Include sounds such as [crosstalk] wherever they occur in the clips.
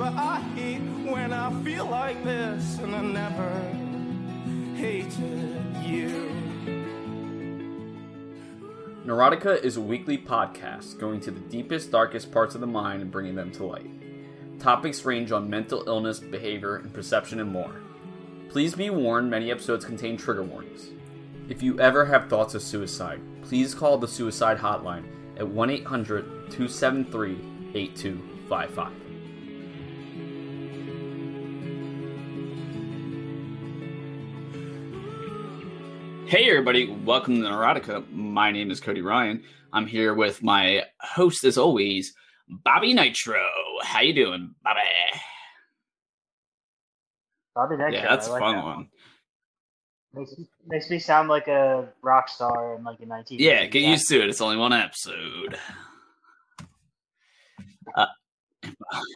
but I hate when I feel like this, and I never hated you. Neurotica is a weekly podcast going to the deepest, darkest parts of the mind and bringing them to light. Topics range on mental illness, behavior, and perception, and more. Please be warned many episodes contain trigger warnings. If you ever have thoughts of suicide, please call the suicide hotline at 1 800 273 8255. Hey, everybody, welcome to Neurotica. My name is Cody Ryan. I'm here with my host, as always, Bobby Nitro. How you doing, Bobby? Bobby Nitro. Yeah, that's I a like fun that one. Makes, makes me sound like a rock star in like a 19. Yeah, get used to it. It's only one episode.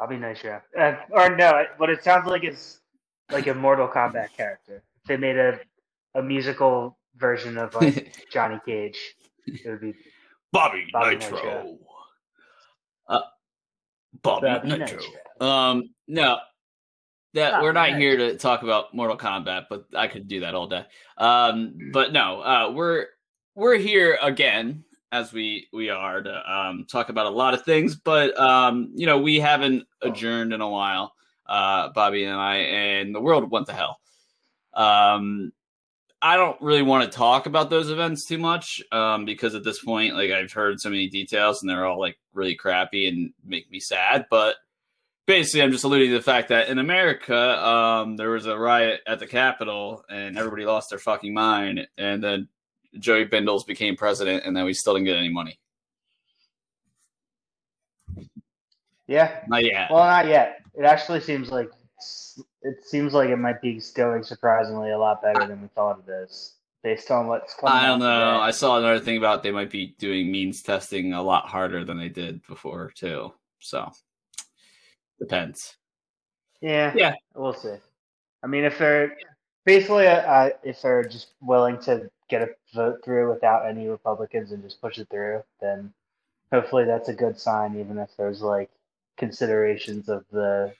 Bobby Nitro. Uh, or no, what it sounds like is like a Mortal Kombat character. They made a a musical version of like [laughs] Johnny Cage, it would be Bobby, Bobby Nitro. Nitro. Uh, Bobby, Bobby Nitro. Nitro. Um, no, that Bobby we're not Nitro. here to talk about Mortal Kombat, but I could do that all day. Um, but no, uh, we're we're here again as we we are to um talk about a lot of things, but um, you know, we haven't adjourned in a while, uh, Bobby and I, and the world went to hell. Um, I don't really want to talk about those events too much um, because at this point, like I've heard so many details and they're all like really crappy and make me sad. But basically, I'm just alluding to the fact that in America, um, there was a riot at the Capitol and everybody lost their fucking mind, and then Joey Bindles became president, and then we still didn't get any money. yeah. Not yet. Well, not yet. It actually seems like it seems like it might be going surprisingly a lot better than we thought it is, based on what's coming. I don't know. today. I saw another thing about they might be doing means testing a lot harder than they did before too. So depends. Yeah, Yeah. we'll see. I mean, if they're basically, uh, if they're just willing to get a vote through without any Republicans and just push it through, then hopefully that's a good sign. Even if there's like considerations of the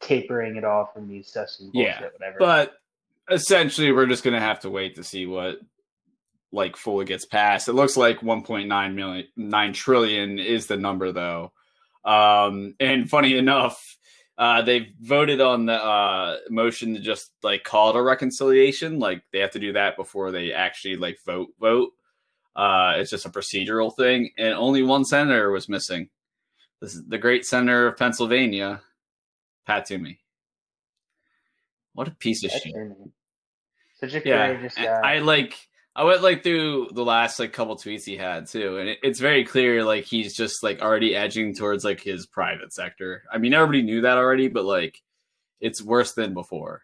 tapering it off from these testing bullshit, Yeah, whatever. But essentially, we're just gonna have to wait to see what like fully gets passed. It looks like 1.9 million, 9 trillion is the number though. Um, and funny enough, uh, they voted on the uh, motion to just like call it a reconciliation. Like they have to do that before they actually like vote. Vote. Uh, it's just a procedural thing, and only one senator was missing. This is the great senator of Pennsylvania, Pat Toomey. What a piece of shit. Such a Yeah, courageous guy. I like. I went like through the last like couple tweets he had too, and it, it's very clear like he's just like already edging towards like his private sector. I mean, everybody knew that already, but like it's worse than before.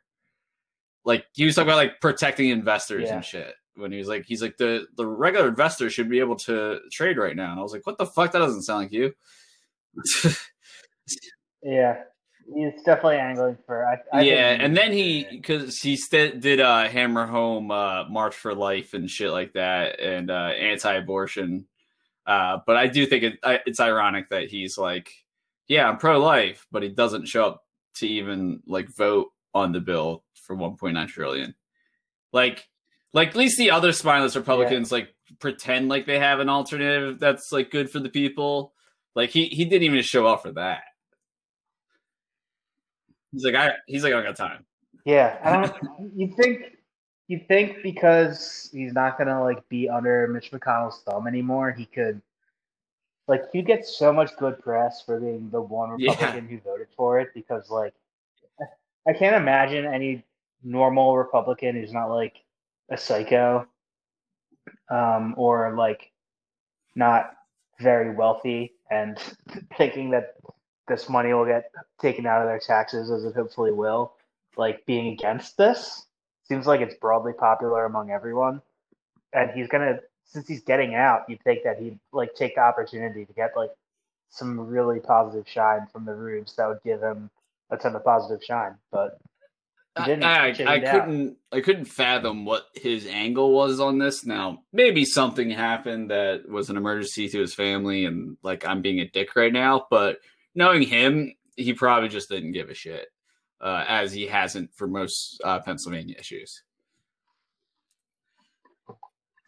Like he was talking about like protecting investors Yeah. and shit when he was like he's like the the regular investor should be able to trade right now, and I was like, what the fuck? That doesn't sound like you. [laughs] yeah, he's definitely angling for. I, I yeah, and then he because he st- did uh, hammer home uh, March for Life and shit like that, and uh, anti-abortion. Uh, but I do think it, I, it's ironic that he's like, yeah, I'm pro-life, but he doesn't show up to even like vote on the bill for 1.9 trillion. Like, like at least the other spineless Republicans like pretend like they have an alternative that's like good for the people. Like he he didn't even show up for that. He's like I he's like I got time. Yeah, I don't. you think you think because he's not gonna like be under Mitch McConnell's thumb anymore, he could like he gets so much good press for being the one Yeah. Republican who voted for it because like I can't imagine any normal Republican who's not like a psycho um, or like not very wealthy and [laughs] thinking that this money will get taken out of their taxes as it hopefully will like being against this seems like it's broadly popular among everyone and he's gonna since he's getting out you'd think that he'd like take the opportunity to get like some really positive shine from the rubes that would give him a ton of positive shine but I, I, I couldn't I couldn't fathom what his angle was on this. Now maybe something happened that was an emergency to his family, and like I'm being a dick right now. But knowing him, he probably just didn't give a shit, uh, as he hasn't for most uh, Pennsylvania issues.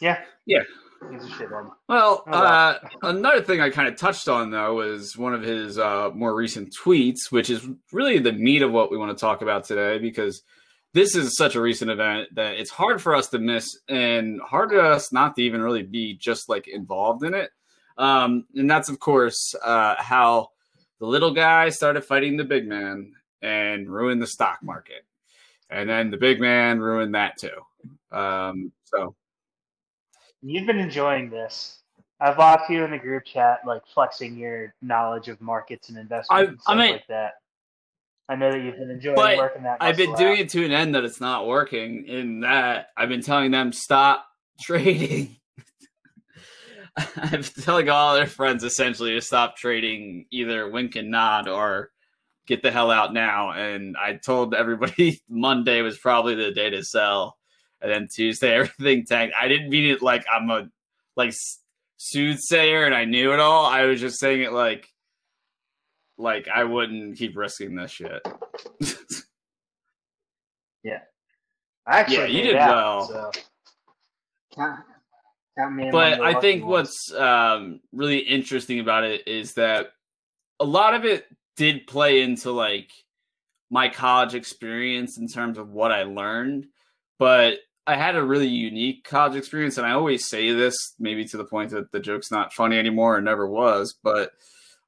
Yeah. Yeah. He's a shithead. Well, Oh, wow. uh, another thing I kind of touched on though was one of his uh, more recent tweets, which is really the meat of what we want to talk about today, because this is such a recent event that it's hard for us to miss and hard for us not to even really be just like involved in it. Um, and that's of course uh, how the little guy started fighting the big man and ruined the stock market, and then the big man ruined that too. Um, so You've been enjoying this. I've watched you in the group chat, like flexing your knowledge of markets and investments I- and I stuff mean- like that. I know that you've been enjoying working that. I've been doing out. it to an end that it's not working. In that I've been telling them stop [laughs] trading. [laughs] I've been telling all their friends essentially to stop trading either wink and nod or get the hell out now. And I told everybody [laughs] Monday was probably the day to sell, and then Tuesday [laughs] everything tanked. I didn't mean it like I'm a like soothsayer and I knew it all. I was just saying it like like I wouldn't keep risking this shit. I actually Yeah, you did out, well. So. But I think ones. what's um, really interesting about it is that a lot of it did play into like my college experience in terms of what I learned, but I had a really unique college experience, and I always say this, maybe to the point that the joke's not funny anymore and never was, but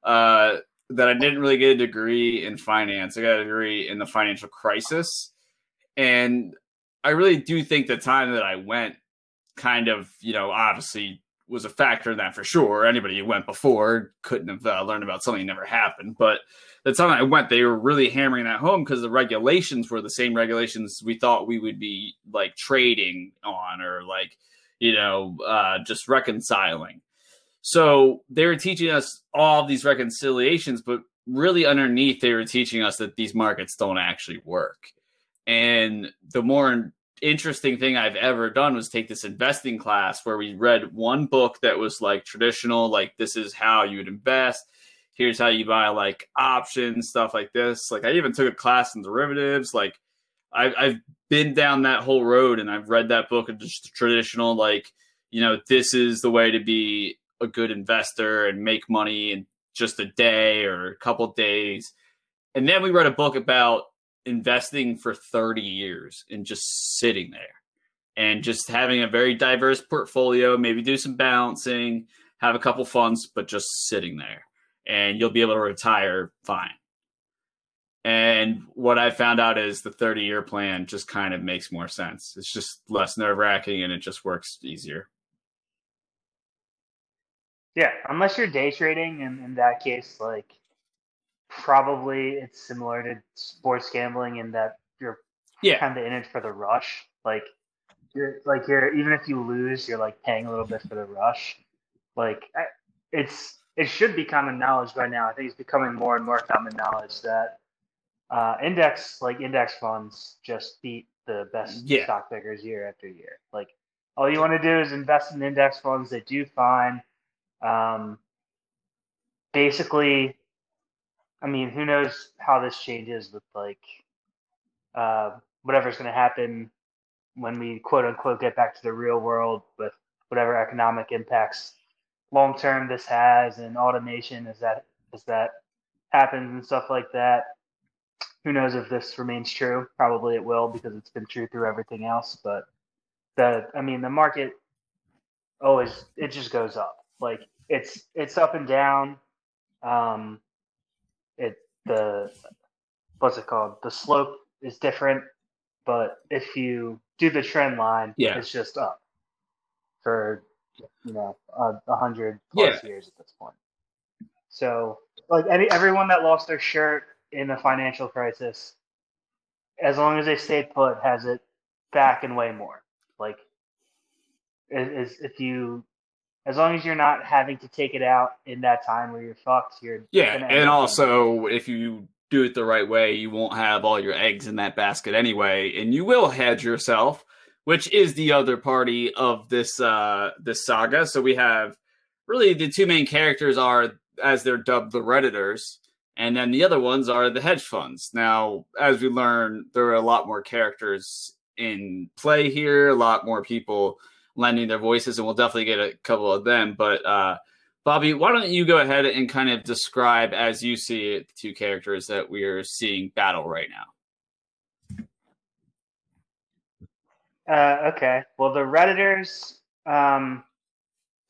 uh, that I didn't really get a degree in finance. I got a degree in the financial crisis, and I really do think the time that I went kind of, you know, obviously was a factor in that for sure. Anybody who went before couldn't have uh, learned about something that never happened. But the time I went, they were really hammering that home because the regulations were the same regulations we thought we would be like trading on or like, you know, uh, just reconciling. So they were teaching us all these reconciliations, but really underneath, they were teaching us that these markets don't actually work. And the more interesting thing I've ever done was take this investing class where we read one book that was like traditional, like this is how you would invest. Here's how you buy like options, stuff like this. Like I even took a class in derivatives. Like I've, I've been down that whole road and I've read that book of just traditional, like, you know, this is the way to be a good investor and make money in just a day or a couple days. And then we read a book about investing for 30 years and just sitting there and just having a very diverse portfolio, maybe do some balancing, have a couple funds, but just sitting there. And you'll be able to retire fine. And what I found out is the 30 year plan just kind of makes more sense. It's just less nerve wracking and it just works easier. Yeah, unless you're day trading, and in that case, like probably it's similar to sports gambling in that you're Yeah. kind of in it for the rush. Like you're like you're even if you lose, you're like paying a little bit for the rush. Like I, it's it should be common knowledge by now. I think it's becoming more and more common knowledge that uh, index like index funds just beat the best Yeah. stock pickers year after year. Like all you want to do is invest in index funds. They do fine. Um, basically, I mean, who knows how this changes with like uh, whatever's going to happen when we quote unquote get back to the real world with whatever economic impacts long term this has and automation as that as that happens and stuff like that. Who knows if this remains true? Probably it will because it's been true through everything else. But the I mean the market always it just goes up. Like it's it's up and down. Um, it the what's it called? The slope is different, but if you do the trend line, Yeah. it's just up for you know a, hundred plus years at this point. So like any everyone that lost their shirt in the financial crisis, as long as they stayed put, has it back and way more. Like is if you as long as you're not having to take it out in that time where you're fucked, you're Yeah, and also if you do it the right way, you won't have all your eggs in that basket anyway, and you will hedge yourself, which is the other party of this uh this saga. So we have really the two main characters are as they're dubbed the redditors, and then the other ones are the hedge funds. Now, as we learn, there are a lot more characters in play here, a lot more people lending their voices, and we'll definitely get a couple of them. But uh, Bobby, why don't you go ahead and kind of describe, as you see it, the two characters that we are seeing battle right now? Uh, okay. Well, the Redditors, um,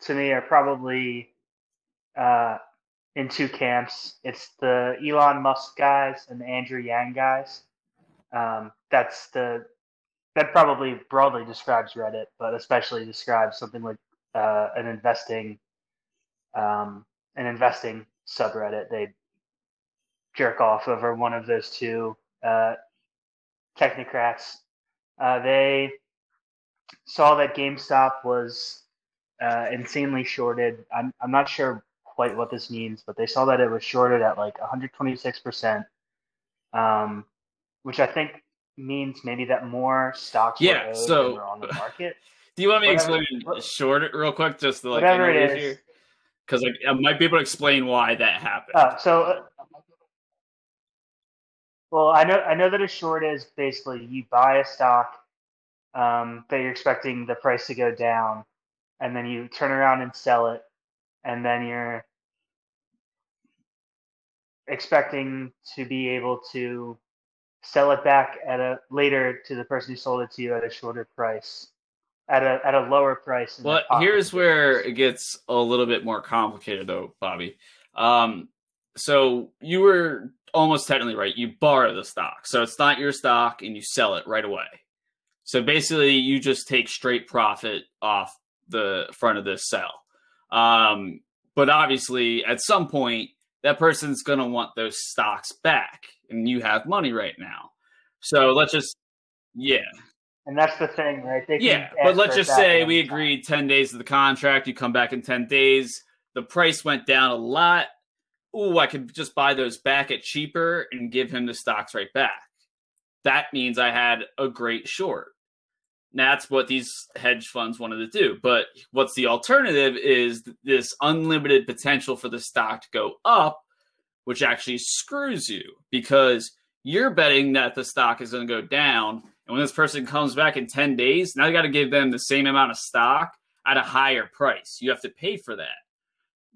to me, are probably uh, in two camps. It's the Elon Musk guys and the Andrew Yang guys. Um, that's the that probably broadly describes Reddit, but especially describes something like uh, an investing um, an investing subreddit. They jerk off over one of those two uh, technocrats. Uh, they saw that GameStop was uh, insanely shorted. I'm I'm not sure quite what this means, but they saw that it was shorted at like 126%, um, which I think means maybe that more stocks yeah, so, on the market. [laughs] Do you want me to explain what, short real quick, just to like whatever it is? Because like, I might be able to explain why that happened. Uh, so, uh, well, I know I know that a short is basically you buy a stock um, that you're expecting the price to go down, and then you turn around and sell it and then you're expecting to be able to sell it back at a later to the person who sold it to you at a shorter price at a at a lower price well here's where it gets a little bit more complicated though bobby. Um, so you were almost technically right. You borrow the stock. So it's not your stock and you sell it right away. So basically you just take straight profit off the front of this sell um, but obviously, at some point, that person's going to want those stocks back, and you have money right now. So let's just, yeah. And that's the thing, right? They yeah, but let's just say we agreed 10 days of the contract. You come back in 10 days. The price went down a lot. Ooh, I could just buy those back at cheaper and give him the stocks right back. That means I had a great short that's what these hedge funds wanted to do. But what's the alternative is this unlimited potential for the stock to go up, which actually screws you because you're betting that the stock is going to go down. And when this person comes back in 10 days, now you got to give them the same amount of stock at a higher price. You have to pay for that.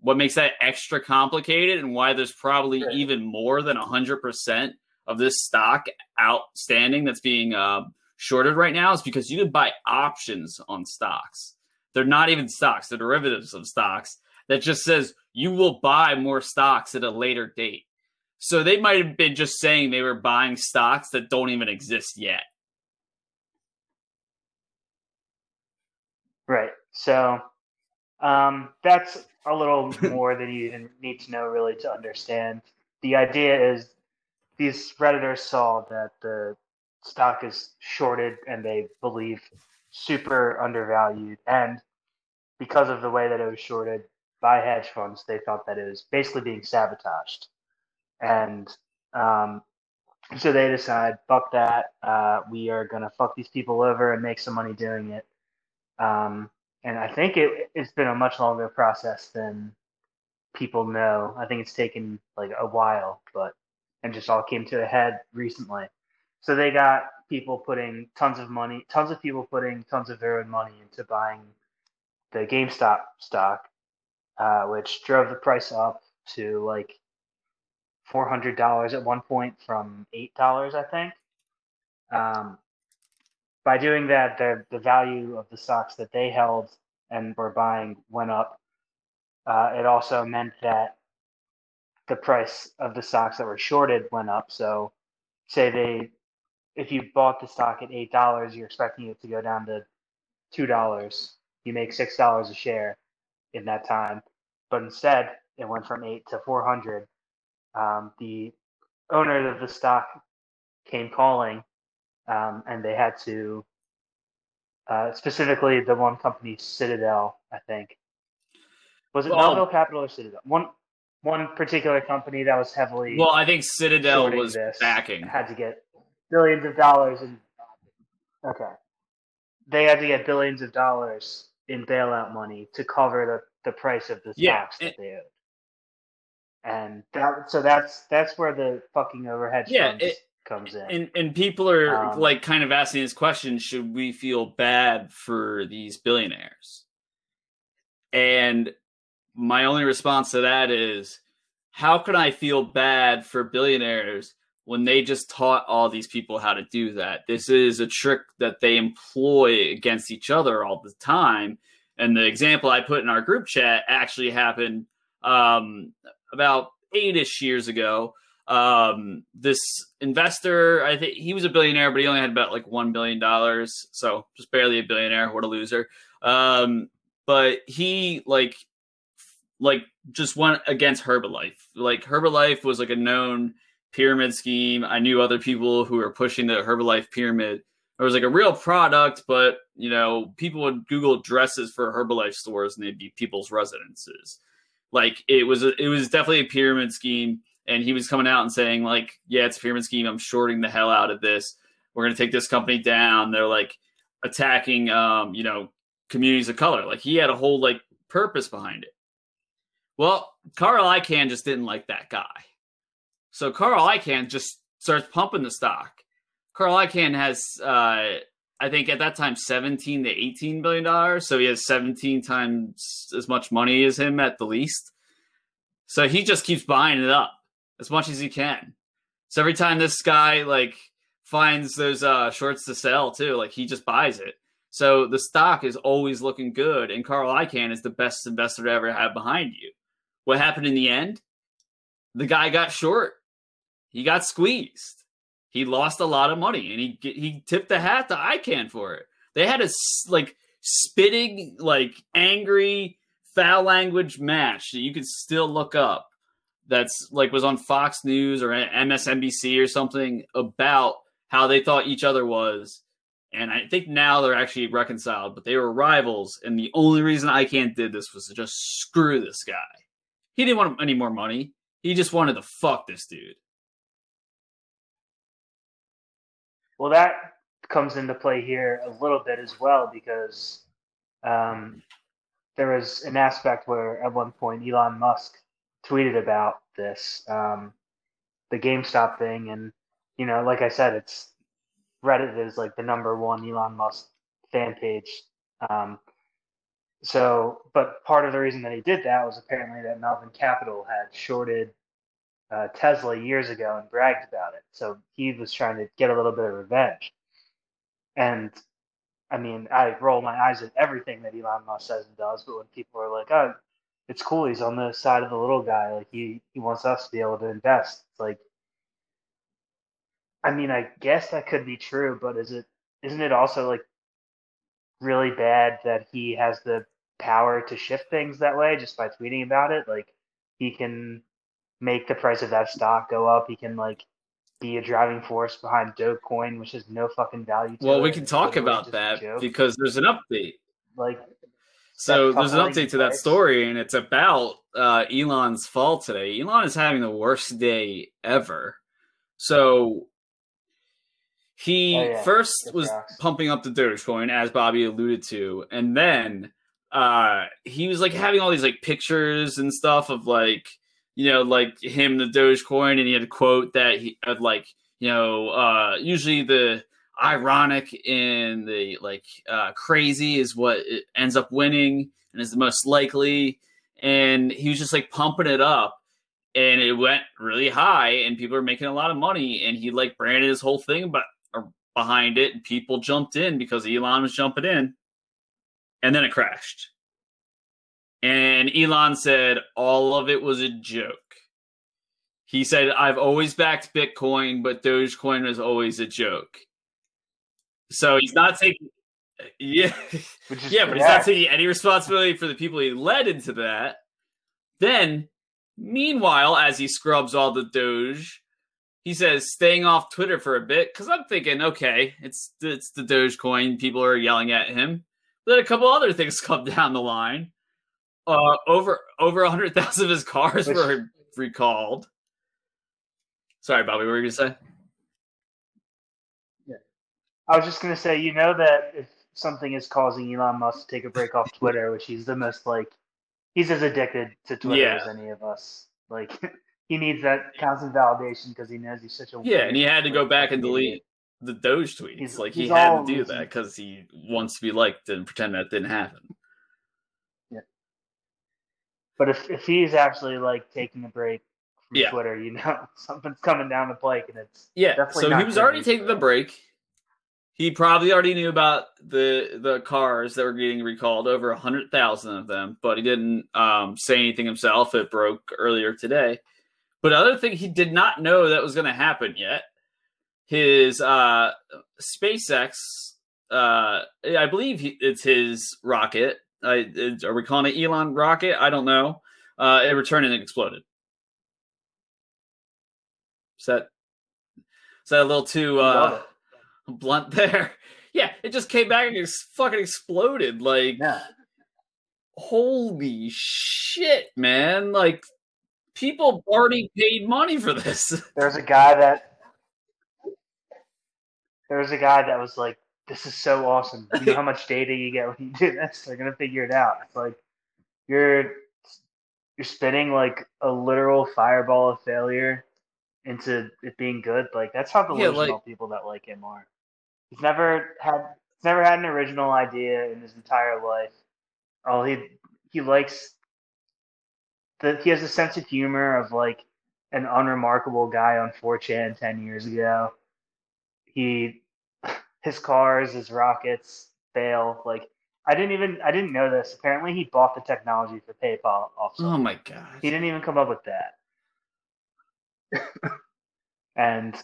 What makes that extra complicated and why there's probably even more than 100% of this stock outstanding that's being uh, shorted right now is because you can buy options on stocks. They're not even stocks, they're derivatives of stocks that just says you will buy more stocks at a later date. So they might have been just saying they were buying stocks that don't even exist yet. Right. So um, that's a little [laughs] more than you need to know really to understand. The idea is these redditors saw that the stock is shorted and they believe super undervalued. And because of the way that it was shorted by hedge funds, they felt that it was basically being sabotaged. And um, so they decide, fuck that. Uh, we are going to fuck these people over and make some money doing it. Um, and I think it, it's been a much longer process than people know. I think it's taken like a while, but and just all came to a head recently. So they got people putting tons of money, tons of people putting tons of their own money into buying the GameStop stock, uh, which drove the price up to like four hundred dollars at one point from eight dollars, I think. Um, by doing that, the the value of the stocks that they held and were buying went up. Uh, it also meant that the price of the stocks that were shorted went up. So, say they if you bought the stock at eight dollars, you're expecting it to go down to two dollars. You make six dollars a share in that time, but instead it went from eight to four hundred. Um, the owner of the stock came calling, um, and they had to uh, specifically the one company Citadel, I think. Was it well, Melvin Capital or Citadel? One one particular company that was heavily well, I think Citadel was backing. Had to get billions of dollars in. Okay, they had to get billions of dollars in bailout money to cover the, the price of the stocks yeah, that they owed. and that so that's that's where the fucking overhead Yeah, funds it- comes in. and and people are Um, like kind of asking this question should we feel bad for these billionaires and my only response to that is how can i feel bad for billionaires when they just taught all these people how to do that. This is a trick that they employ against each other all the time. And the example i put in our group chat actually happened um, about eight-ish years ago. Um this investor i think he was a billionaire but he only had about like one billion dollars. So just barely a billionaire. What a loser. Um but he like like just went against herbalife. Like herbalife was like a known pyramid scheme. I knew other people who were pushing the herbalife pyramid. It was like a real product but you know people would google dresses for herbalife stores and they'd be people's residences. Like it was a, it was definitely a pyramid scheme and he was coming out and saying like yeah it's a pyramid scheme. I'm shorting the hell out of this. We're to take this company down. They're like attacking um you know communities of color. Like he had a whole like purpose behind it. Well carl icahn just didn't like that guy so carl icahn just starts pumping the stock carl icahn has uh i think at that time 17 to 18 billion dollars so he has 17 times as much money as him at the least so he just keeps buying it up as much as he can. So every time this guy like finds those uh, shorts to sell too, like he just buys it. So the stock is always looking good, and Carl Icahn is the best investor to ever have behind you. What happened in the end? The guy got short. He got squeezed. He lost a lot of money, and he he tipped the hat to Icahn for it. They had a like spitting, like angry, foul language match that you could still look up that's like was on Fox News or MSNBC or something about how they thought each other was. And I think now they're actually reconciled, but they were rivals. And the only reason Icahn did this was to just screw this guy. He didn't want any more money. He just wanted to fuck this dude. Well, that comes into play here a little bit as well because um, there was an aspect where at one point Elon Musk tweeted about this, um, the GameStop thing, and you know, like I said, it's Reddit is like the number one Elon Musk fan page. Um, so, but part of the reason that he did that was apparently that Melvin Capital had shorted uh, Tesla years ago and bragged about it. So he was trying to get a little bit of revenge. And I mean, I roll my eyes at everything that Elon Musk says and does, but when people are like, "Oh, it's cool. He's on the side of the little guy. Like he he wants us to be able to invest. It's like, I mean, I guess that could be true, but is it isn't it also like really bad that he has the power to shift things that way just by tweeting about it? Like he can make the price of that stock go up. He can like be a driving force behind Dogecoin, which has no fucking value. to Well, we can talk about that because there's an update. like So there's an update to that story, and it's about uh, Elon's fall today. Elon is having the worst day ever. So he Oh, yeah. first The was Crocs. pumping up the Dogecoin, as Bobby alluded to, and then uh, he was like having all these like pictures and stuff of like you know like him the Dogecoin, and he had a quote that he had like you know uh, usually the ironic and the like uh, crazy is what ends up winning and is the most likely. And he was just like pumping it up, and it went really high, and people are making a lot of money. And he like branded his whole thing but behind it, and people jumped in because Elon was jumping in, and then it crashed. And Elon said all of it was a joke. He said, I've always backed Bitcoin, but Dogecoin was always a joke. So he's not taking, yeah, yeah, but he's not taking any responsibility for the people he led into that. Then, meanwhile, as he scrubs all the Doge, he says staying off Twitter for a bit because I'm thinking, okay, it's it's the Dogecoin. People are yelling at him. Then a couple other things [laughs] come down the line. Uh, over over a hundred thousand of his cars Which- were recalled. Sorry, Bobby, what were you gonna say? Yeah. I was just gonna say, you know that if something is causing Elon Musk to take a break off Twitter, which he's the most like, he's as addicted to Twitter Yeah. as any of us. Like [laughs] he needs that constant validation because he knows he's such a Yeah, and he had to go back and delete the Doge tweets. He's- like he had to do that because he wants to be liked and pretend that didn't happen. But if if he's actually like taking a break from Yeah. Twitter, you know [laughs] something's coming down the pike, and it's Yeah, Definitely so he was already taking the break. He probably already knew about the the cars that were getting recalled, over a hundred thousand of them, but he didn't um, say anything himself. It broke earlier today. But other thing, he did not know that was going to happen yet. His uh, SpaceX, uh, I believe he, it's his rocket. I, it- are we calling it Elon rocket? I don't know. Uh, it returned and exploded. Is that is that a little too uh, blunt [laughs] there? Yeah, it just came back and it's fucking exploded. Like, yeah. holy shit, man! Like, people already paid money for this. [laughs] There's a guy that there's a guy that was like, "This is so awesome. You know how much data you get when you do this? They're gonna figure it out." It's like you're you're spinning like a literal fireball of failure into it being good. Like that's how Yeah, delusional like- people that like him are. He's never had he's never had an original idea in his entire life. All he he likes that he has a sense of humor of like an unremarkable guy on 4chan 10 years ago. He his cars, his rockets fail. Like I didn't even I didn't know this. Apparently he bought the technology for PayPal off oh my god! He didn't even come up with that. [laughs] and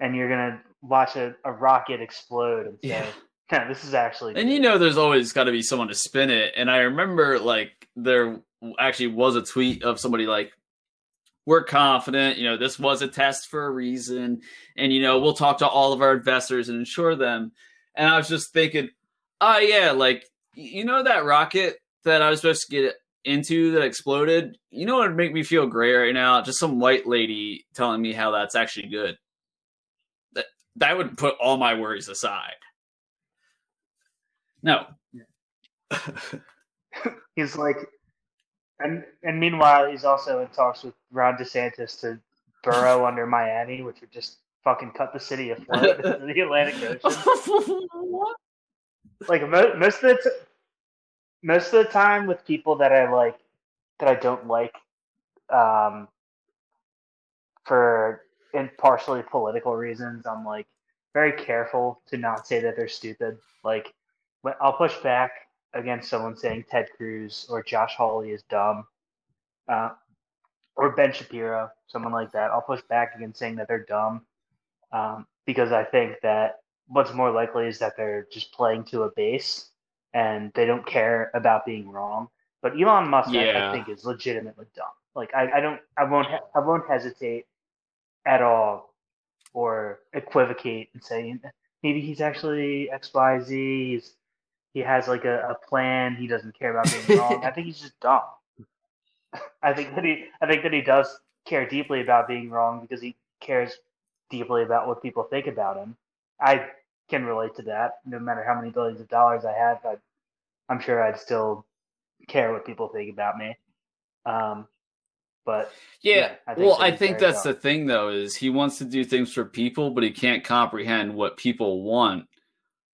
and you're gonna watch a, a rocket explode and say, Yeah. [laughs] yeah, this is actually And you know, there's always got to be someone to spin it. And I remember, like, there actually was a tweet of somebody like, "We're confident, you know, this was a test for a reason, and you know, we'll talk to all of our investors and ensure them." And I was just thinking, oh yeah, like you know that rocket that I was supposed to get into that exploded. You know what would make me feel great right now? Just some white lady telling me how that's actually good. That that would put all my worries aside. No. [laughs] he's like and and meanwhile he's also in talks with Ron DeSantis to burrow [laughs] under Miami, which would just fucking cut the city afloat into [laughs] [laughs] the Atlantic Ocean. like mo- most of the t- most of the time with people that I like that I don't like um for in partially political reasons I'm like very careful to not say that they're stupid like I'll push back against someone saying Ted Cruz or Josh Hawley is dumb uh, or Ben Shapiro someone like that I'll push back against saying that they're dumb um, because I think that what's more likely is that they're just playing to a base and they don't care about being wrong. But Elon Musk, I- I, think, is legitimately dumb. Like I, I don't, I won't, I won't hesitate at all or equivocate and say maybe he's actually X, Y, Z. He's, he has like a, a plan. He doesn't care about being [laughs] wrong. I think he's just dumb. [laughs] I think that he, I think that he does care deeply about being wrong because he cares deeply about what people think about him. I can relate to that. No matter how many billions of dollars I have, I, I'm sure I'd still care what people think about me. Um, but Yeah. Yeah, I well. I think that's dumb. the thing, though, is he wants to do things for people, but he can't comprehend what people want.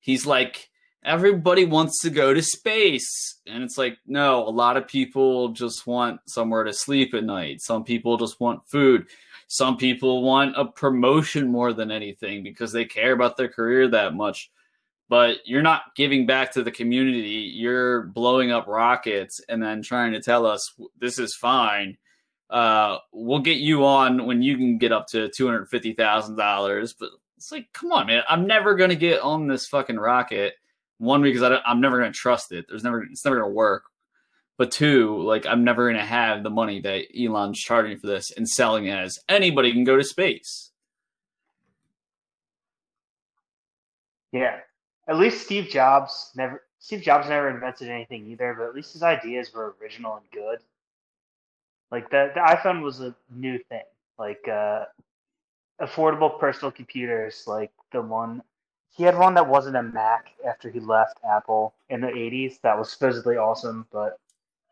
He's like, everybody wants to go to space. And it's like, no, a lot of people just want somewhere to sleep at night. Some people just want food. Some people want a promotion more than anything because they care about their career that much. But you're not giving back to the community. You're blowing up rockets and then trying to tell us this is fine uh, we'll get you on when you can get up to two hundred fifty thousand dollars. But it's like, come on, man! I'm never gonna get on this fucking rocket. One because I I'm never gonna trust it. There's never it's never gonna work. But two, like I'm never gonna have the money that Elon's charging for this and selling as anybody can go to space. yeah, at least Steve Jobs never. Steve Jobs never invented anything either, but at least his ideas were original and good. Like the the iPhone was a new thing. Like uh, affordable personal computers, like the one he had one that wasn't a Mac after he left Apple in the '80s. That was supposedly awesome, but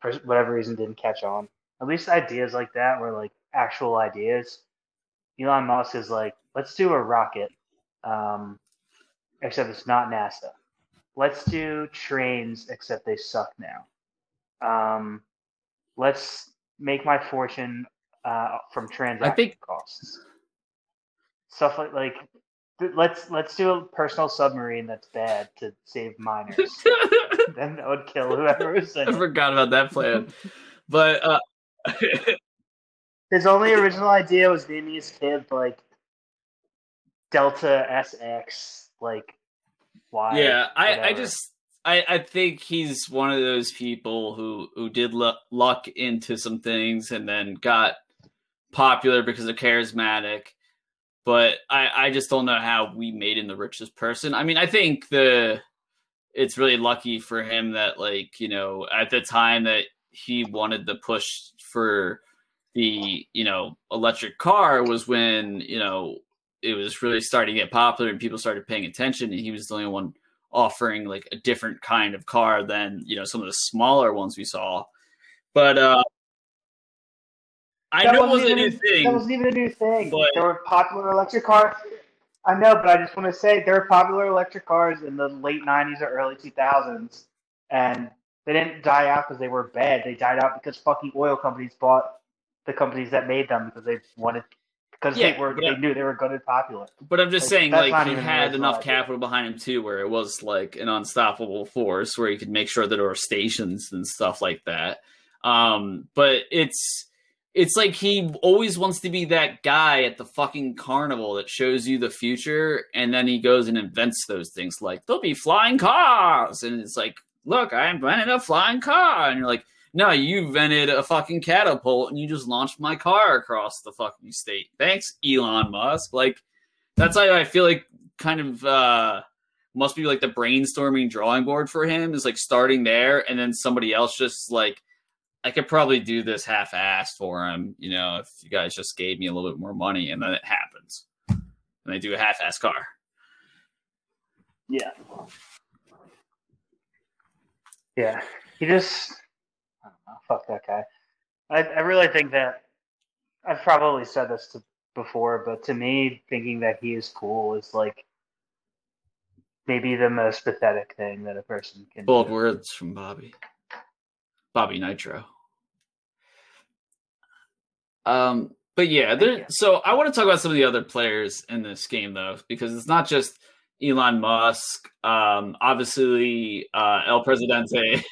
for whatever reason didn't catch on. at least ideas like that were like actual ideas. Elon Musk is like, let's do a rocket, um, except it's not NASA. Let's do trains, except they suck now. Um, let's make my fortune uh, from transaction think- costs. Stuff like like let's let's do a personal submarine that's bad to save miners. [laughs] then that would kill whoever was in I forgot about that plan. But uh, His only original idea was naming his kid like Delta SX, like why? yeah, I, I just I, I think he's one of those people who who did luck, luck into some things and then got popular because of charismatic. But I, I just don't know how we made him the richest person. I mean, I think the it's really lucky for him that like you know at the time that he wanted to push for the you know electric car was when you know it was really starting to get popular and people started paying attention and he was the only one offering like a different kind of car than you know some of the smaller ones we saw but uh i That know it wasn't a new thing That wasn't even a new thing. but- there were popular electric cars. I know, but I just want to say there were popular electric cars in the late '90s or early 2000s, and they didn't die out because they were bad. They died out because fucking oil companies bought the companies that made them because they wanted because Yeah, they were but they knew they were good and popular. But I'm just Like, saying, like he had enough capital behind him too, where it was like an unstoppable force, where he could make sure that there were stations and stuff like that. Um, but it's it's like he always wants to be that guy at the fucking carnival that shows you the future, and then he goes and invents those things like there'll be flying cars, and it's like, look, I invented a flying car, and you're like. No, you invented a fucking catapult and you just launched my car across the fucking state. Thanks, Elon Musk. Like, that's how I feel like kind of uh must be like the brainstorming drawing board for him is like starting there and then somebody else just like I could probably do this half assed for him, you know, if you guys just gave me a little bit more money and then it happens. And I do a half ass car. Yeah. Yeah. He just I don't know, fuck that guy. I, I really think that I've probably said this to before, but to me, thinking that he is cool is like maybe the most pathetic thing that a person can Bold do. words from Bobby. Bobby Nitro. Um, but yeah, there, so I want to talk about some of the other players in this game though, because it's not just Elon Musk. Um, obviously, uh, El Presidente.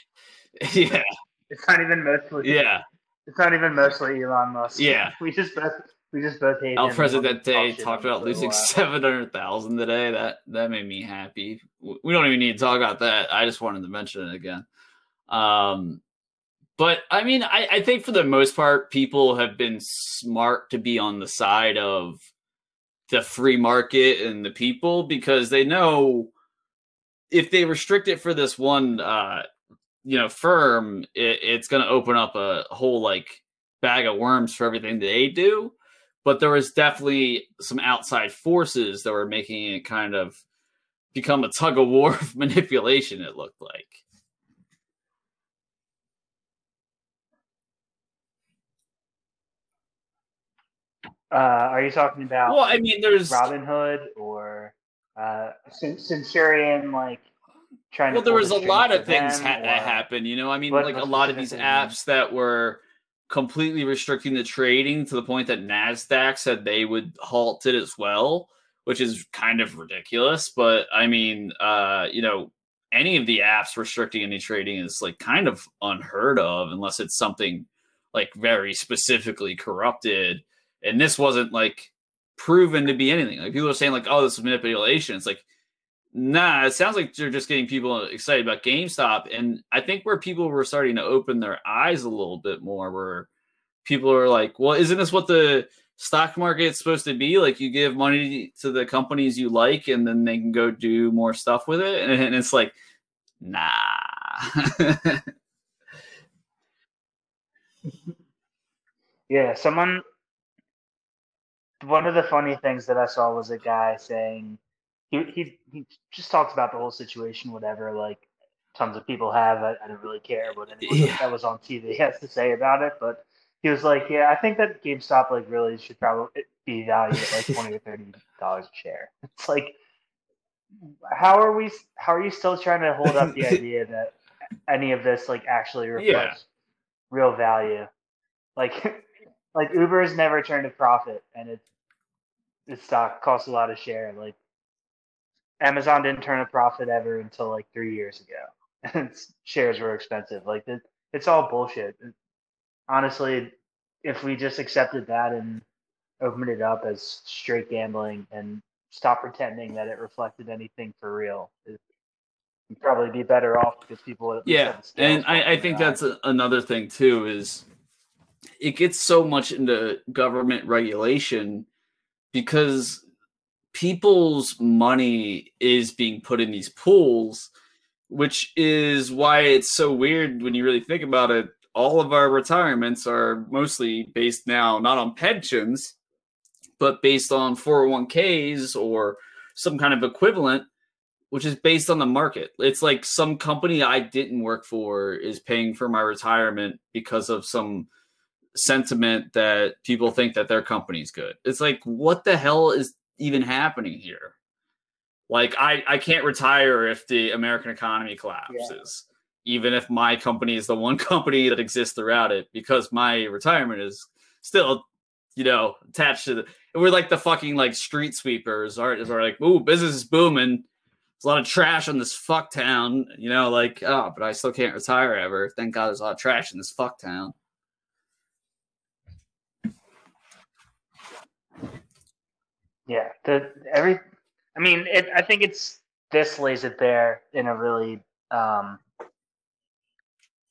[laughs] yeah, It's not even mostly yeah. it's not even mostly Elon Musk. Yeah. [laughs] We just both we just both hate El him. We wanted to Presidente talk talked about losing seven hundred thousand today. That that made me happy. We don't even need to talk about that. I just wanted to mention it again. Um, but I mean, I, I think for the most part, people have been smart to be on the side of the free market and the people because they know if they restrict it for this one, uh, you know, firm, it, it's going to open up a whole like bag of worms for everything that they do. But there was definitely some outside forces that were making it kind of become a tug of war [laughs] of manipulation it looked like Uh, are you talking about well i mean there's Robinhood or uh, Cen- Centurion, like trying well there was the a lot of things ha- that happened you know? I mean What- like a lot of these apps that were completely restricting the trading to the point that nasdaq said they would halt it as well which is kind of ridiculous but i mean uh you know any of the apps restricting any trading is like kind of unheard of unless it's something like very specifically corrupted and this wasn't like proven to be anything. Like people are saying like oh this is manipulation. It's like nah it sounds like they're just getting people excited about gamestop. And i think where people were starting to open their eyes a little bit more where people are like well isn't this what the stock market's supposed to be? Like you give money to the companies you like and then they can go do more stuff with it? And, [laughs] and it's like nah. [laughs] Yeah, someone. One of the funny things that I saw was a guy saying he he he just talks about the whole situation, whatever. Like tons of people have. I, I don't really care what anyone Yeah. that was on TV [laughs] has to say about it. But he was like, "Yeah, I think that GameStop like really should probably be valued at like twenty or [laughs] thirty dollars a share." It's like, how are we? How are you still trying to hold up the [laughs] idea that any of this like actually reflects real value? Like, like Uber has never turned a profit, and it's its stock costs a lot of share. Like, Amazon didn't turn a profit ever until like three years ago, [laughs] and shares were expensive. Like, it, it's all bullshit honestly, if we just accepted that and opened it up as straight gambling and stop pretending that it reflected anything for real, it, would probably be better off because people would. Yeah, and I, I think that's a, another thing too is it gets so much into government regulation because people's money is being put in these pools which is why it's so weird when you really think about it all of our retirements are mostly based now not on pensions, but based on 401ks or some kind of equivalent, which is based on the market. It's like some company I didn't work for is paying for my retirement because of some sentiment that people think that their company's good. It's like, what the hell is even happening here? Like, I, I can't retire if the American economy collapses. Yeah even if my company is the one [laughs] company that exists throughout it, because my retirement is still, you know, attached to the. We're like the fucking like street sweepers, are are like, ooh, business is booming. There's a lot of trash in this fuck town, you know, like, oh, but I still can't retire ever. Thank God there's a lot of trash in this fuck town. Yeah, the every. I mean, it. I think it's this lays it there in a really um,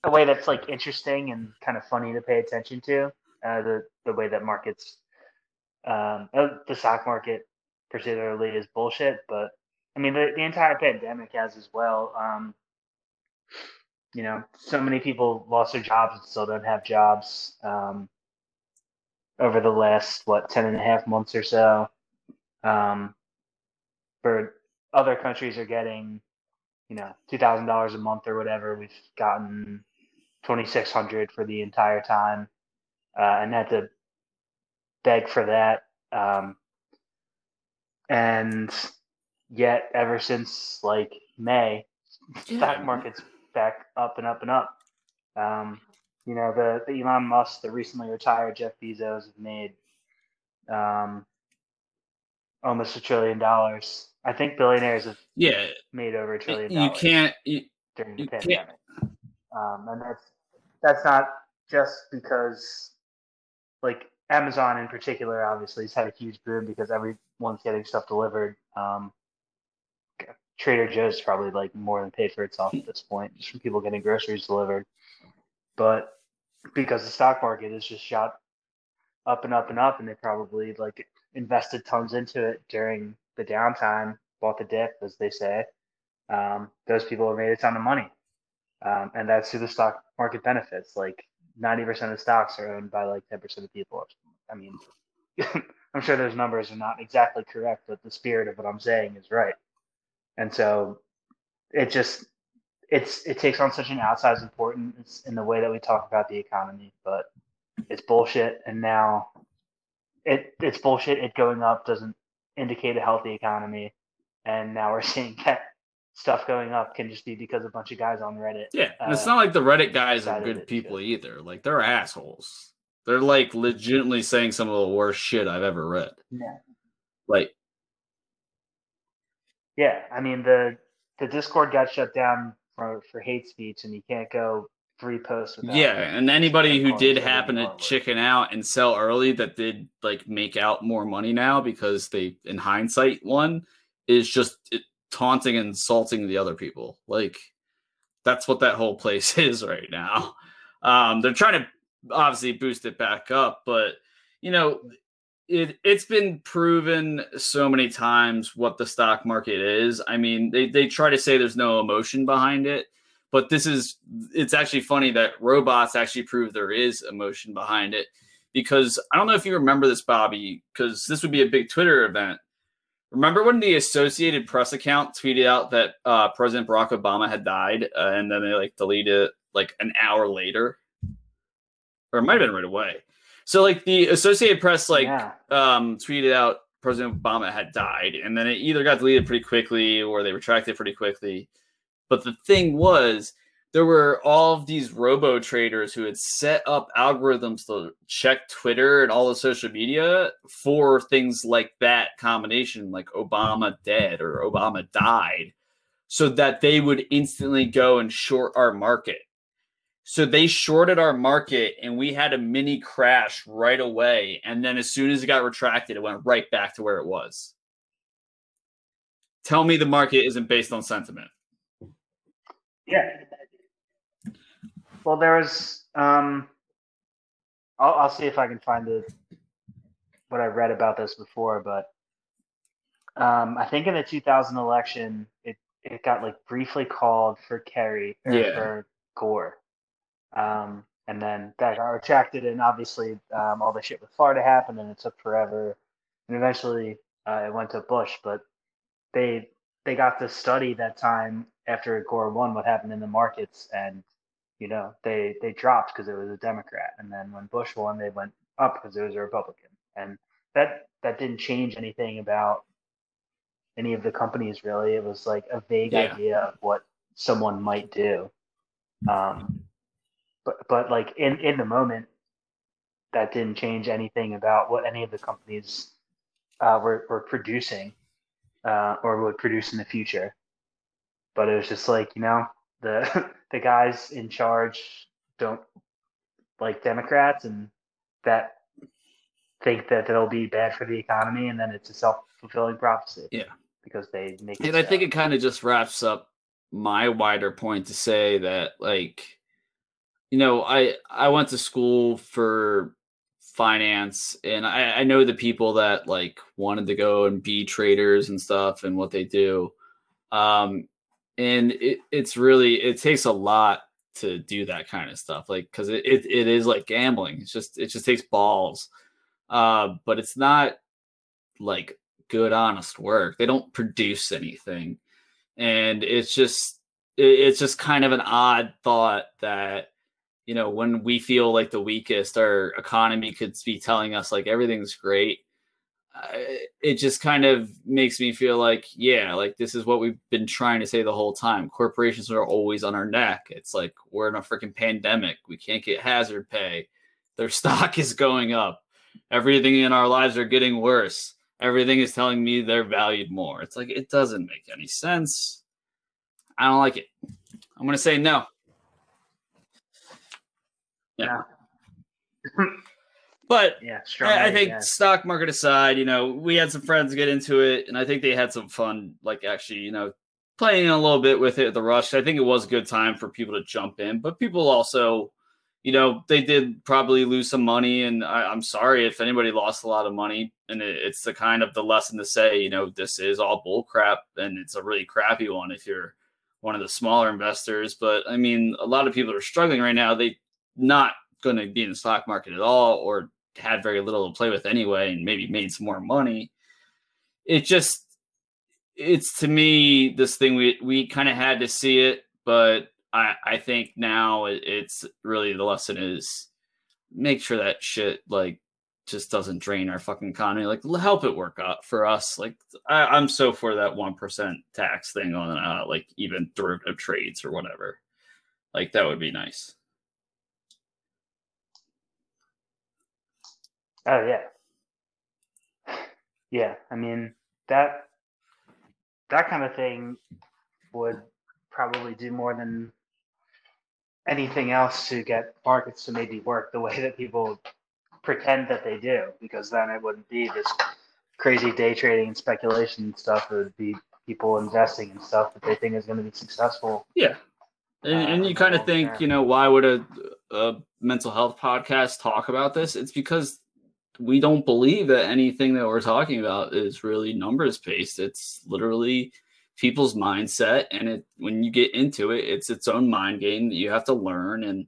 a way that's like interesting and kind of funny to pay attention to. Uh, the the way that markets, um, uh, the stock market particularly is bullshit. But I mean, the, the entire pandemic has as well. Um, you know, so many people lost their jobs and still don't have jobs. Um, over the last what 10 and a half months or so um, for other countries are getting you know $2000 a month or whatever. We've gotten 2600 for the entire time. Uh, and had to beg for that. Um, and yet ever since like may yeah. stock market's back up and up and up. Um, you know the, the elon musk the recently retired jeff bezos have made um, almost a trillion dollars i think billionaires have yeah made over a trillion you can't you, during the pandemic um, and that's that's not just because like Amazon in particular obviously has had a huge boom because everyone's getting stuff delivered. Um, Trader Joe's probably like more than paid for itself at this point, just from people getting groceries delivered. But because the stock market is just shot up and up and up, and they probably like invested tons into it during the downtime, bought the dip, as they say. Um, those people have made a ton of money um, and that's who the stock market benefits. Like ninety percent of stocks are owned by like ten percent of people. I mean, [laughs] I'm sure those numbers are not exactly correct, but the spirit of what I'm saying is right. And so, it just it's it takes on such an outsized importance in the way that we talk about the economy, but it's bullshit. And now, it it's bullshit. It going up doesn't indicate a healthy economy, and now we're [laughs] seeing that stuff going up can just be because a bunch of guys on Reddit. Yeah, uh, it's not like the Reddit guys are good people either. Like they're assholes. They're like legitimately saying some of the worst shit I've ever read. Yeah. Like. Yeah, I mean the the Discord got shut down for for hate speech, and you can't go three posts. Yeah, and anybody who did happen to chicken out and sell early that did like make out more money now because they, in hindsight, won is just it, taunting and insulting the other people. Like that's what that whole place [laughs] is right now. Um, they're trying to obviously boost it back up, but you know, it it's been proven so many times what the stock market is. I mean, they they try to say there's no emotion behind it, but this is it's actually funny that robots actually prove there is emotion behind it because I don't know if you remember this, Bobby, because this would be a big Twitter event. Remember when the Associated Press account tweeted out that uh, President Barack Obama had died, uh, and then they like deleted it like an hour later? or it might have been right away. So like the Associated Press like yeah. um tweeted out President Obama had died, and then it either got deleted pretty quickly or they retracted pretty quickly. But the thing was, there were all of these robo traders who had set up algorithms to check Twitter and all the social media for things like that combination, like Obama dead or Obama died, so that they would instantly go and short our market. So they shorted our market and we had a mini crash right away. And then as soon as it got retracted, it went right back to where it was. Tell me the market isn't based on sentiment. Yeah. Well, there was. Um, I'll, I'll see if I can find the what I read about this before, but um, I think in the 2000 election, it it got like briefly called for Kerry or Yeah. for Gore, um, and then that got retracted, and obviously um, all the shit with Florida happened, and it took forever, and eventually uh, it went to Bush, but they they got to study that time after Gore won what happened in the markets, and you know they they dropped because it was a Democrat, and then when Bush won, they went up because it was a Republican, and that that didn't change anything about any of the companies really. It was like a vague Yeah. idea of what someone might do, um, but but like in in the moment, that didn't change anything about what any of the companies uh, were were producing uh, or would produce in the future. But it was just like you know the [laughs] the guys in charge don't like Democrats and that think that they'll be bad for the economy, and then it's a self fulfilling prophecy. Yeah. because they make. And I think it kind of just wraps up my wider point to say that like you know, I I went to school for finance and I, I know the people that like wanted to go and be traders and stuff and what they do. Um and it, it's really it takes a lot to do that kind of stuff like because it, it, it is like gambling. It's just it just takes balls. Uh but it's not like good honest work. They don't produce anything. And it's just it, it's just kind of an odd thought that you know when we feel like the weakest our economy could be telling us like everything's great it just kind of makes me feel like yeah like this is what we've been trying to say the whole time. Corporations are always on our neck. It's like we're in a freaking pandemic. We can't get hazard pay. Their [laughs] stock is going up. Everything in our lives are getting worse. Everything is telling me they're valued more. It's like it doesn't make any sense. I don't like it. I'm gonna say no. Yeah [laughs] but yeah. I, I think yeah. stock market aside, you know, we had some friends get into it, and I think they had some fun, like actually, you know, playing a little bit with it the rush. I think it was a good time for people to jump in, but people also, you know, they did probably lose some money, and I, I'm sorry if anybody lost a lot of money. And it, it's the kind of the lesson to say, you know, this is all bull crap, and it's a really crappy one if you're one of the smaller investors. But I mean, a lot of people are struggling right now. They not going to be in the stock market at all, or had very little to play with anyway and maybe made some more money. It just it's to me this thing we we kind of had to see it, but I I think now it's really the lesson is make sure that shit like just doesn't drain our fucking economy. Like help it work out for us. Like I, I'm so for that one percent tax thing on uh, like even derivative trades or whatever. Like that would be nice. Oh yeah. Yeah, I mean that that kind of thing would probably do more than anything else to get markets to maybe work the way that people pretend that they do, because then it wouldn't be this crazy day trading and speculation and stuff. It would be people investing in stuff that they think is going to be successful. Yeah. And, and Uh, you kind of think, yeah. you know, why would a, a mental health podcast talk about this? It's because we don't believe that anything that we're talking about is really numbers based. It's literally people's mindset. And it, when you get into it, it's its own mind game that you have to learn. And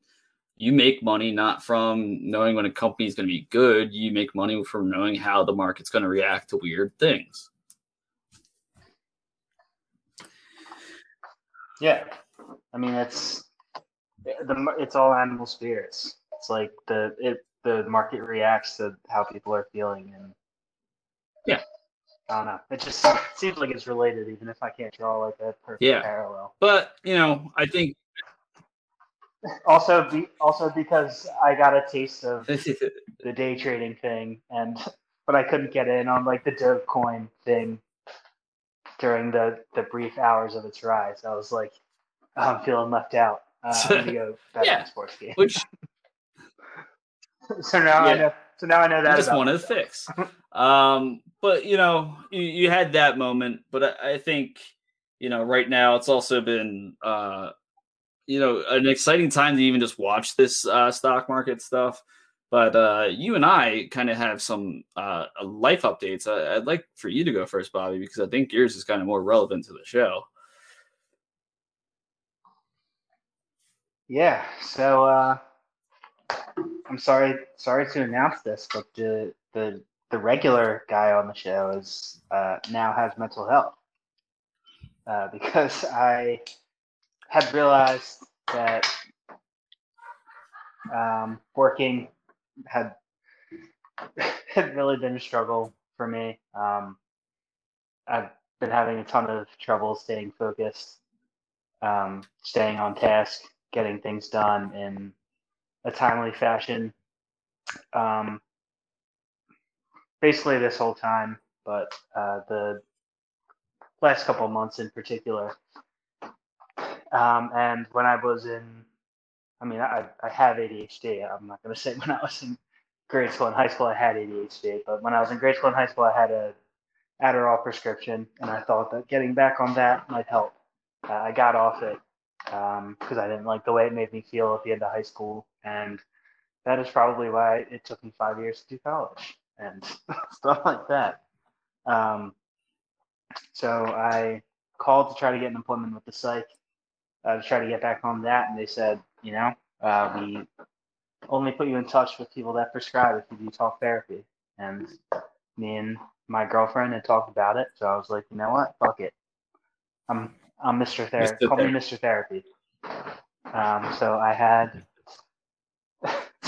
you make money not from knowing when a company is going to be good. You make money from knowing how the market's going to react to weird things. Yeah, I mean it's the it's all animal spirits. It's like the it the market reacts to how people are feeling, and Yeah. I don't know. It just seems like it's related, even if I can't draw like a perfect Yeah. parallel. But you know, I think Also, be, also because I got a taste of [laughs] the day trading thing, and but I couldn't get in on like the Dogecoin thing during the the brief hours of its rise. I was like, oh, I'm feeling left out. Uh, I'm gonna go [laughs] bet Yeah. sports game. which [laughs] so now I know. So now I know that. I just wanted to fix. Um, but you know, you, you had that moment, but I, I think you know right now it's also been uh, you know an exciting time to even just watch this uh, stock market stuff. But uh, you and I kind of have some uh, life updates. I, I'd like for you to go first, Bobby, because I think yours is kind of more relevant to the show. Yeah. So uh, I'm sorry. Sorry to announce this, but the the the regular guy on the show is uh, now has mental health uh, [laughs] because I had realized that um, working had [laughs] had really been a struggle for me. Um, I've been having a ton of trouble staying focused, um, staying on task, getting things done in a timely fashion. Um, basically, this whole time, but uh, the last couple months in particular. Um, and when I was in, I mean, I, I have ADHD. I'm not going to say [laughs] when I was in grade school and high school I had ADHD, but when I was in grade school and high school I had a Adderall prescription, and I thought that getting back on that might help. Uh, I got off it because I didn't like the way it made me feel at the end of high school, and that is probably why it took me five years to do college and [laughs] stuff like that. Um, so I called to try to get an appointment with the psych uh, to try to get back on that, and they said, you know, uh, we only put you in touch with people that prescribe if you do talk therapy. And me and my girlfriend had talked about it, so I was like, you know what, fuck it. I'm I'm Mr. Therapy. Mr. Call me Mr. Therapy. Um, so I had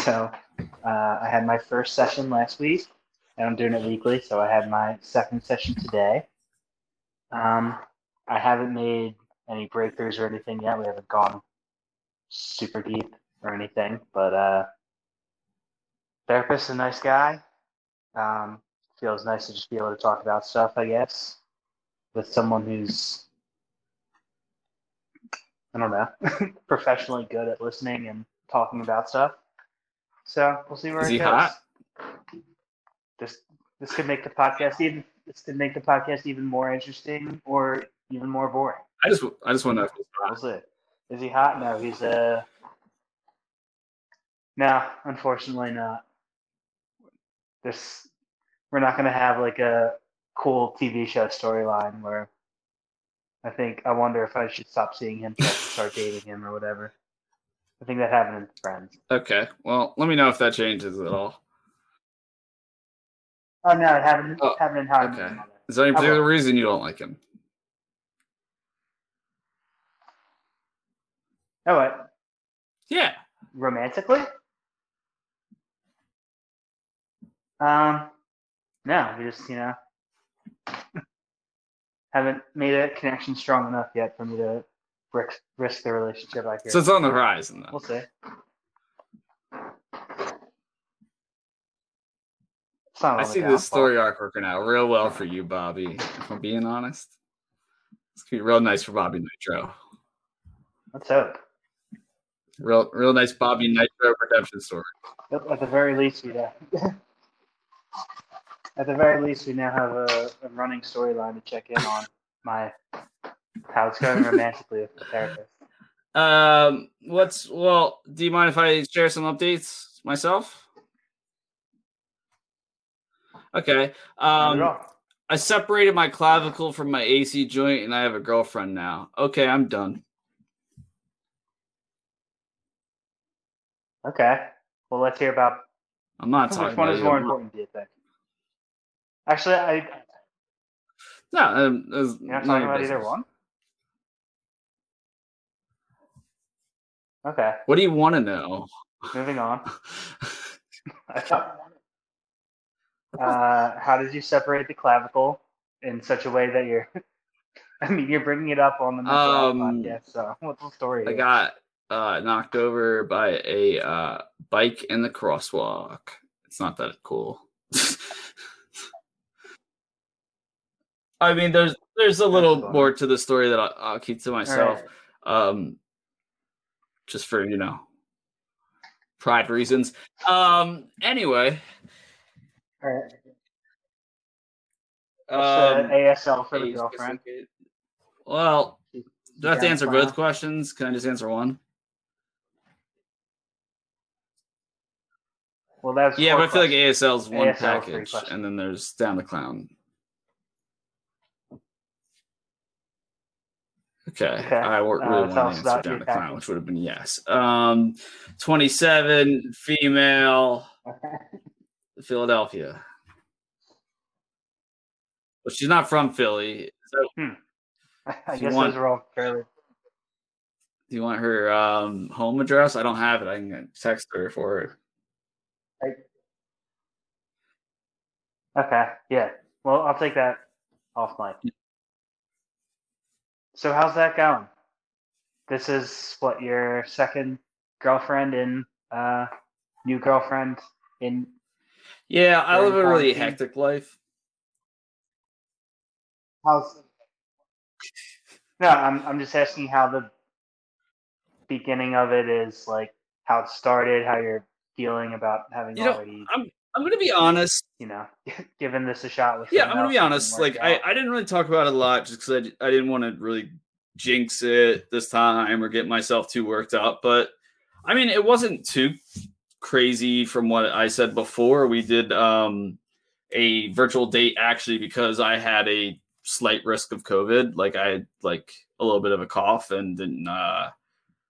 so uh, I had my first session last week, and I'm doing it weekly. So I had my second session today. Um, I haven't made any breakthroughs or anything yet. We haven't gone super deep or anything, but uh, a nice guy. Um, feels nice to just be able to talk about stuff, I guess, with someone who's I don't know, [laughs] professionally good at listening and talking about stuff. So we'll see where Is it he goes. hot? This this could make the podcast even this could make the podcast even more interesting or even more boring. I just I just want to know if he's hot. We'll see. Is he hot? No, he's uh no, unfortunately not. This we're not gonna have like a cool TV show storyline where I think I wonder if I should stop seeing him so start dating him or whatever. I think that happened in Friends. Okay. Well, let me know if that changes at all. Oh no, it happened Oh, happened in How I Met okay. Is there any I will. particular reason you don't like him? Oh what? Yeah. Romantically? Um no, we just, you know [laughs] haven't made a connection strong enough yet for me to risk, risk the relationship I care. So it's on the horizon We'll see. I see this story arc working out real well for you, Bobby. If I'm being honest, it's gonna be real nice for Bobby Nitro. Let's hope. Real, real nice Bobby Nitro redemption story. At at the very least, we uh, [laughs] at the very least we now have a, a running storyline to check in on my how it's going romantically with the therapist. Um, what's well? Do you mind if I share some updates myself? Okay. Um. I separated my clavicle from my AC joint, and I have a girlfriend now. Okay, I'm done. Okay. Well, let's hear about I'm not talking which one is more important. Do you think? Actually, I No, um, not talking about either one. Okay. What do you want to know? moving on. [laughs] [laughs] uh, how did you separate the clavicle in such a way that you're? [laughs] I mean, you're bringing it up on the Um, podcast. So what's the story? I here? got uh, knocked over by a uh, bike in the crosswalk. It's not that cool. I mean, there's there's a little more to the story that I'll, I'll keep to myself, right. um, just for you know pride reasons. Um, anyway, All right. um, ASL for the girlfriend. Well, do I have to answer both questions? Can I just answer one? Well, that's Yeah, but I feel like. ASL is one ASL package, and then there's down the clown. Okay, Okay. I wa- Uh, really want to answer down the clown, which would have been yes. Um, twenty-seven, female, Philadelphia, but she's not from Philly. So, [laughs] I If you guess want- those are all fairly. do you want her um home address? I don't have it. I can text her for it. Okay, yeah. Well, I'll take that off mic. So how's that going? This is what your second girlfriend and uh, new girlfriend in. Yeah, I live a really hectic life. How's? [laughs] No, I'm I'm just asking how the beginning of it is like how it started, how you're feeling about having You know, already, I'm I'm gonna be honest. You know, [laughs] giving this a shot with. Yeah, I'm gonna be honest. Like, I. I didn't really talk about it a lot just because I, I didn't want to really jinx it this time or get myself too worked up. But I mean, it wasn't too crazy from what I said before. We did um, a virtual date actually because I had a slight risk of COVID. Like, I had like a little bit of a cough and didn't, uh,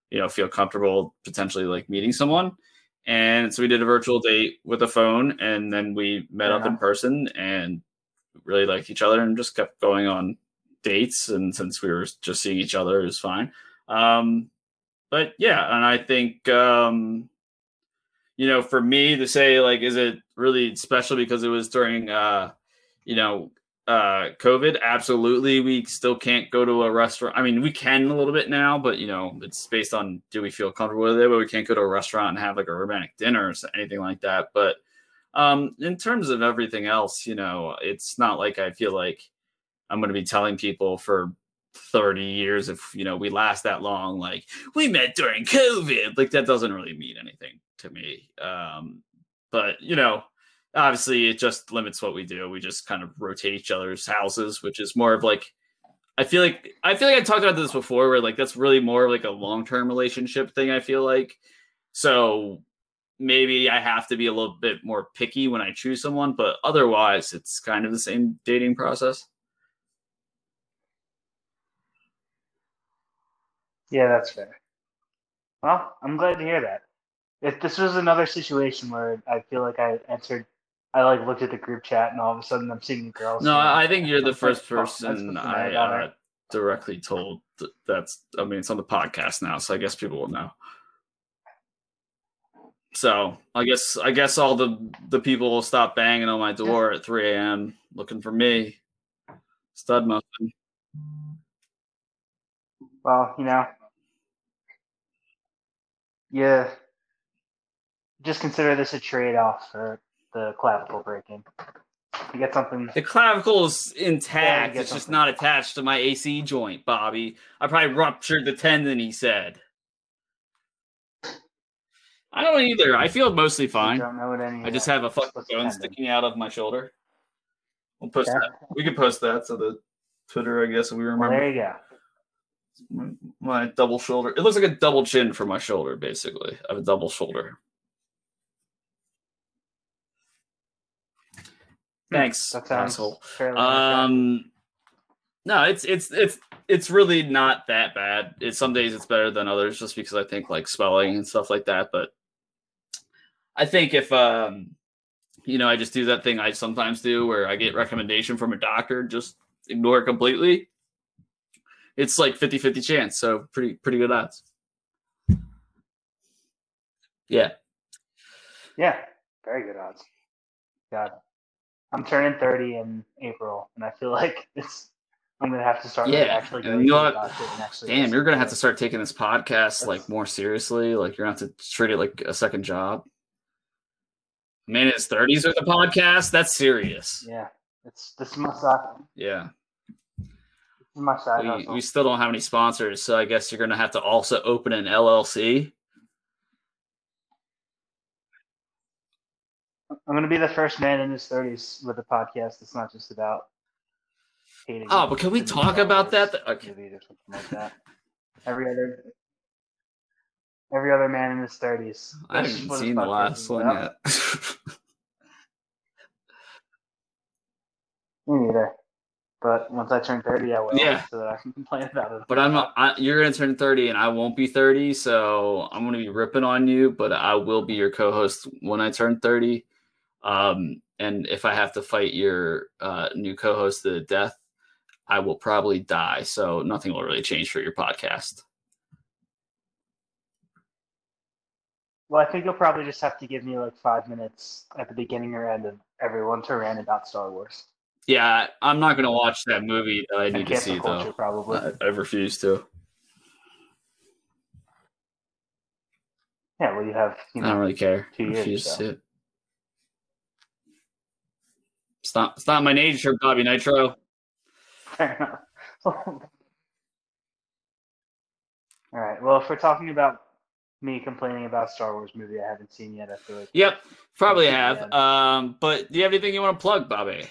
you know, feel comfortable potentially like meeting someone. And so we did a virtual date with a phone, and then we met Fair up in person and really liked each other and just kept going on dates. And since we were just seeing each other, it was fine. Um, but yeah, and I think um, you know, for me to say like, is it really special because it was during uh, you know, uh COVID? Absolutely. We still can't go to a restaurant. I mean, we can a little bit now, but you know, it's based on do we feel comfortable with it, but we can't go to a restaurant and have like a romantic dinner or anything like that. But um in terms of everything else, you know, it's not like I feel like I'm going to be telling people for 30 years if you know we last that long like we met during covid like that doesn't really mean anything to me um but you know obviously it just limits what we do we just kind of rotate each other's houses which is more of like i feel like i feel like i talked about this before where like that's really more like a long-term relationship thing i feel like so maybe i have to be a little bit more picky when i choose someone but otherwise it's kind of the same dating process Yeah, that's fair. Well, I'm glad to hear that. If this was another situation where I feel like I answered, I like looked at the group chat and all of a sudden I'm seeing the girls. No, I think you're the first person I uh, directly told. Th- that's, I mean, it's on the podcast now, so I guess people will know. So I guess I guess all the the people will stop banging on my door at 3 a.m. looking for me, stud muffin. Well, you know, yeah. Just consider this a trade-off for the clavicle breaking. You get something. The clavicle's intact. get it's just not attached to my AC joint, Bobby. I probably ruptured the tendon. He said. I don't either. I feel mostly fine. I don't know what any. I just have a fucking bone sticking out of my shoulder. We'll post Yeah. that. We can post that to the Twitter, I guess, if we Well, remember. there you go. my, my double shoulder. It looks like a double chin for my shoulder, basically. I have a double shoulder. Thanks, Hmm, That sounds asshole. Um, no, it's it's it's it's really not that bad. It's some days it's better than others, just because I think like spelling and stuff like that. But I think if um, you know, I just do that thing I sometimes do where I get recommendation from a doctor, just ignore it completely. It's like 50-50 chance, so pretty pretty good odds. Yeah, Yeah, very good odds. God, I'm turning 30 in April, and I feel [laughs] like it's. I'm gonna have to start Yeah, actually going you know to the what? doctor and actually. Damn, you're gonna have to start taking this podcast like more seriously. Like you're gonna have to treat it like a second job. Man his thirties with a podcast, that's serious. Yeah, it's this is my side. Yeah. This is my side We, we still don't have any sponsors, so I guess you're gonna have to also open an LLC. I'm gonna be the first man in his 30s with a podcast. It's not just about hating. Oh, but can we talk about that? Okay. like that. Every other, every other man in his 30s. I haven't seen the last one yet. [laughs] Me neither. But once I turn 30, I will. Yeah. So that I can complain about it. but I'm not, I, you're gonna turn 30 and I won't be 30, so I'm gonna be ripping on you, but I will be your co-host when I turn 30. Um, and if I have to fight your uh, new co-host to the death, I will probably die. So nothing will really change for your podcast. Well, I think you'll probably just have to give me like five minutes at the beginning or end of everyone to rant about Star Wars. Yeah, I'm not gonna watch that movie that I need to see culture, though. probably. I, I refuse to. yeah, well, you have, you I don't really care. two years, refuse to so. see it. It's not. It's not my nature, Bobby Nitro. fair enough. All right. Well, if we're talking about me complaining about Star Wars movie I haven't seen yet, I feel like Yep, probably have. Um, but do you have anything you want to plug, Bobby?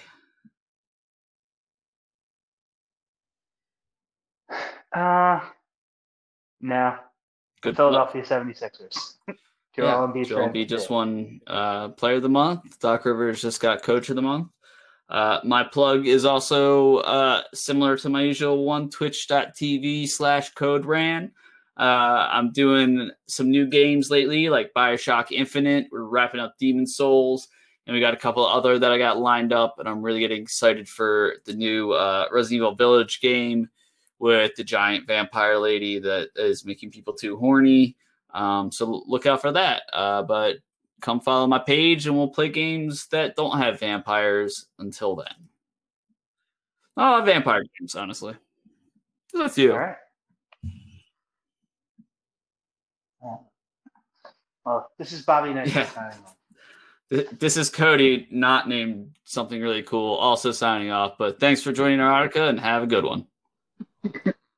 [sighs] uh no. Good. Philadelphia 76ers. Joel [laughs] yeah, Embiid Joel Embiid just won uh, Player of the Month. Doc Rivers just got Coach of the Month. Uh, my plug is also uh, similar to my usual one, twitch.tv slash code ran. Uh, I'm doing some new games lately, like Bioshock Infinite. We're wrapping up Demon Souls, and we got a couple other that I got lined up, and I'm really getting excited for the new uh, Resident Evil Village game with the giant vampire lady that is making people too horny. Um, so look out for that. Uh, but come follow my page, and we'll play games that don't have vampires until then. Oh, vampire games, honestly. There's a few. All right. Yeah. Well, this is Bobby Knight Yeah. [laughs] signing This is Cody, not named something really cool, also signing off. But thanks for joining our artica and have a good one. [laughs]